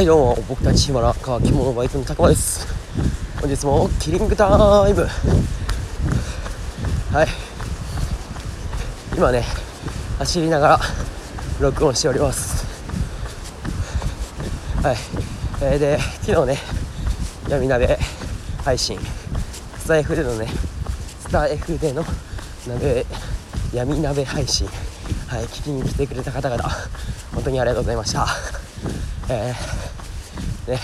はいどうも僕たちヒマラ川着物バイトの高間です。本日もキリングタイムはい。今ね走りながら録音しております。はい、えー、で昨日ね闇鍋配信。スタ F でのねスタ F での鍋闇鍋配信。はい聞きに来てくれた方々本当にありがとうございました。えー、ね。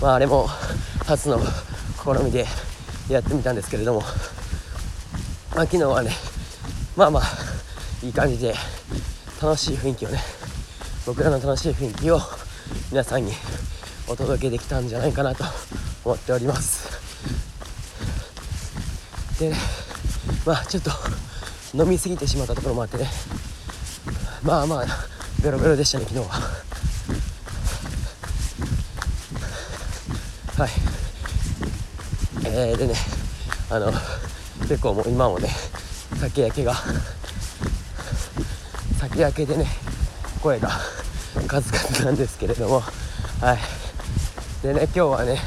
まああれも初の試みでやってみたんですけれども、まあ、昨日はねまあまあいい感じで楽しい雰囲気をね僕らの楽しい雰囲気を皆さんにお届けできたんじゃないかなと思っております。でねまあちょっと飲み過ぎてしまったところもあってねまあまあベロベロでしたね昨日は。はい。えー、でねあの結構もう今もね酒焼けが酒焼けでね声が数々なんですけれどもはい。でね今日はね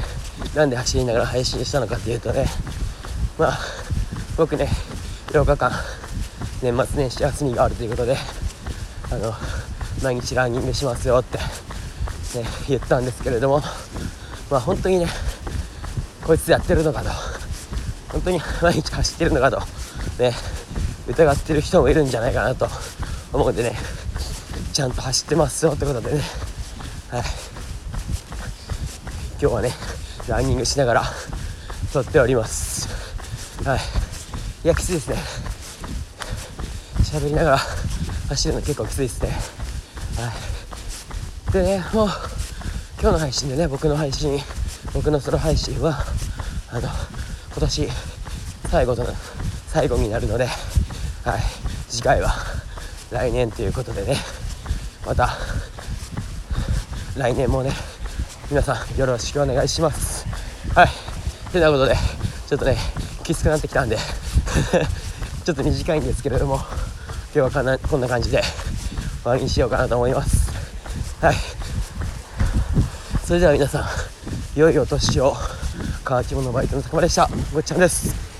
なんで走りながら配信したのかっていうとねまあ僕ね8日間年末年始休みがあるということであの毎日ランニングしますよって、ね、言ったんですけれどもまあ本当にねこいつやってるのかと。本当に毎日走ってるのかと。ね疑ってる人もいるんじゃないかなと。思うんでねちゃんと走ってますよってことでね。はい。今日はねランニングしながら撮っております。はい。いやきついですね。喋りながら走るの結構きついですね。はい。でねもう今日の配信でね僕の配信僕のソロ配信はあの今年最後と最後になるのではい次回は来年ということでねまた来年もね皆さんよろしくお願いします。はいてなことでちょっとねきつくなってきたんで ちょっと短いんですけれども今日はこんな感じで終わりにしようかなと思います。はい。それでは皆さん良いお年を。乾き物バイトの高間でした。ごっちゃんです。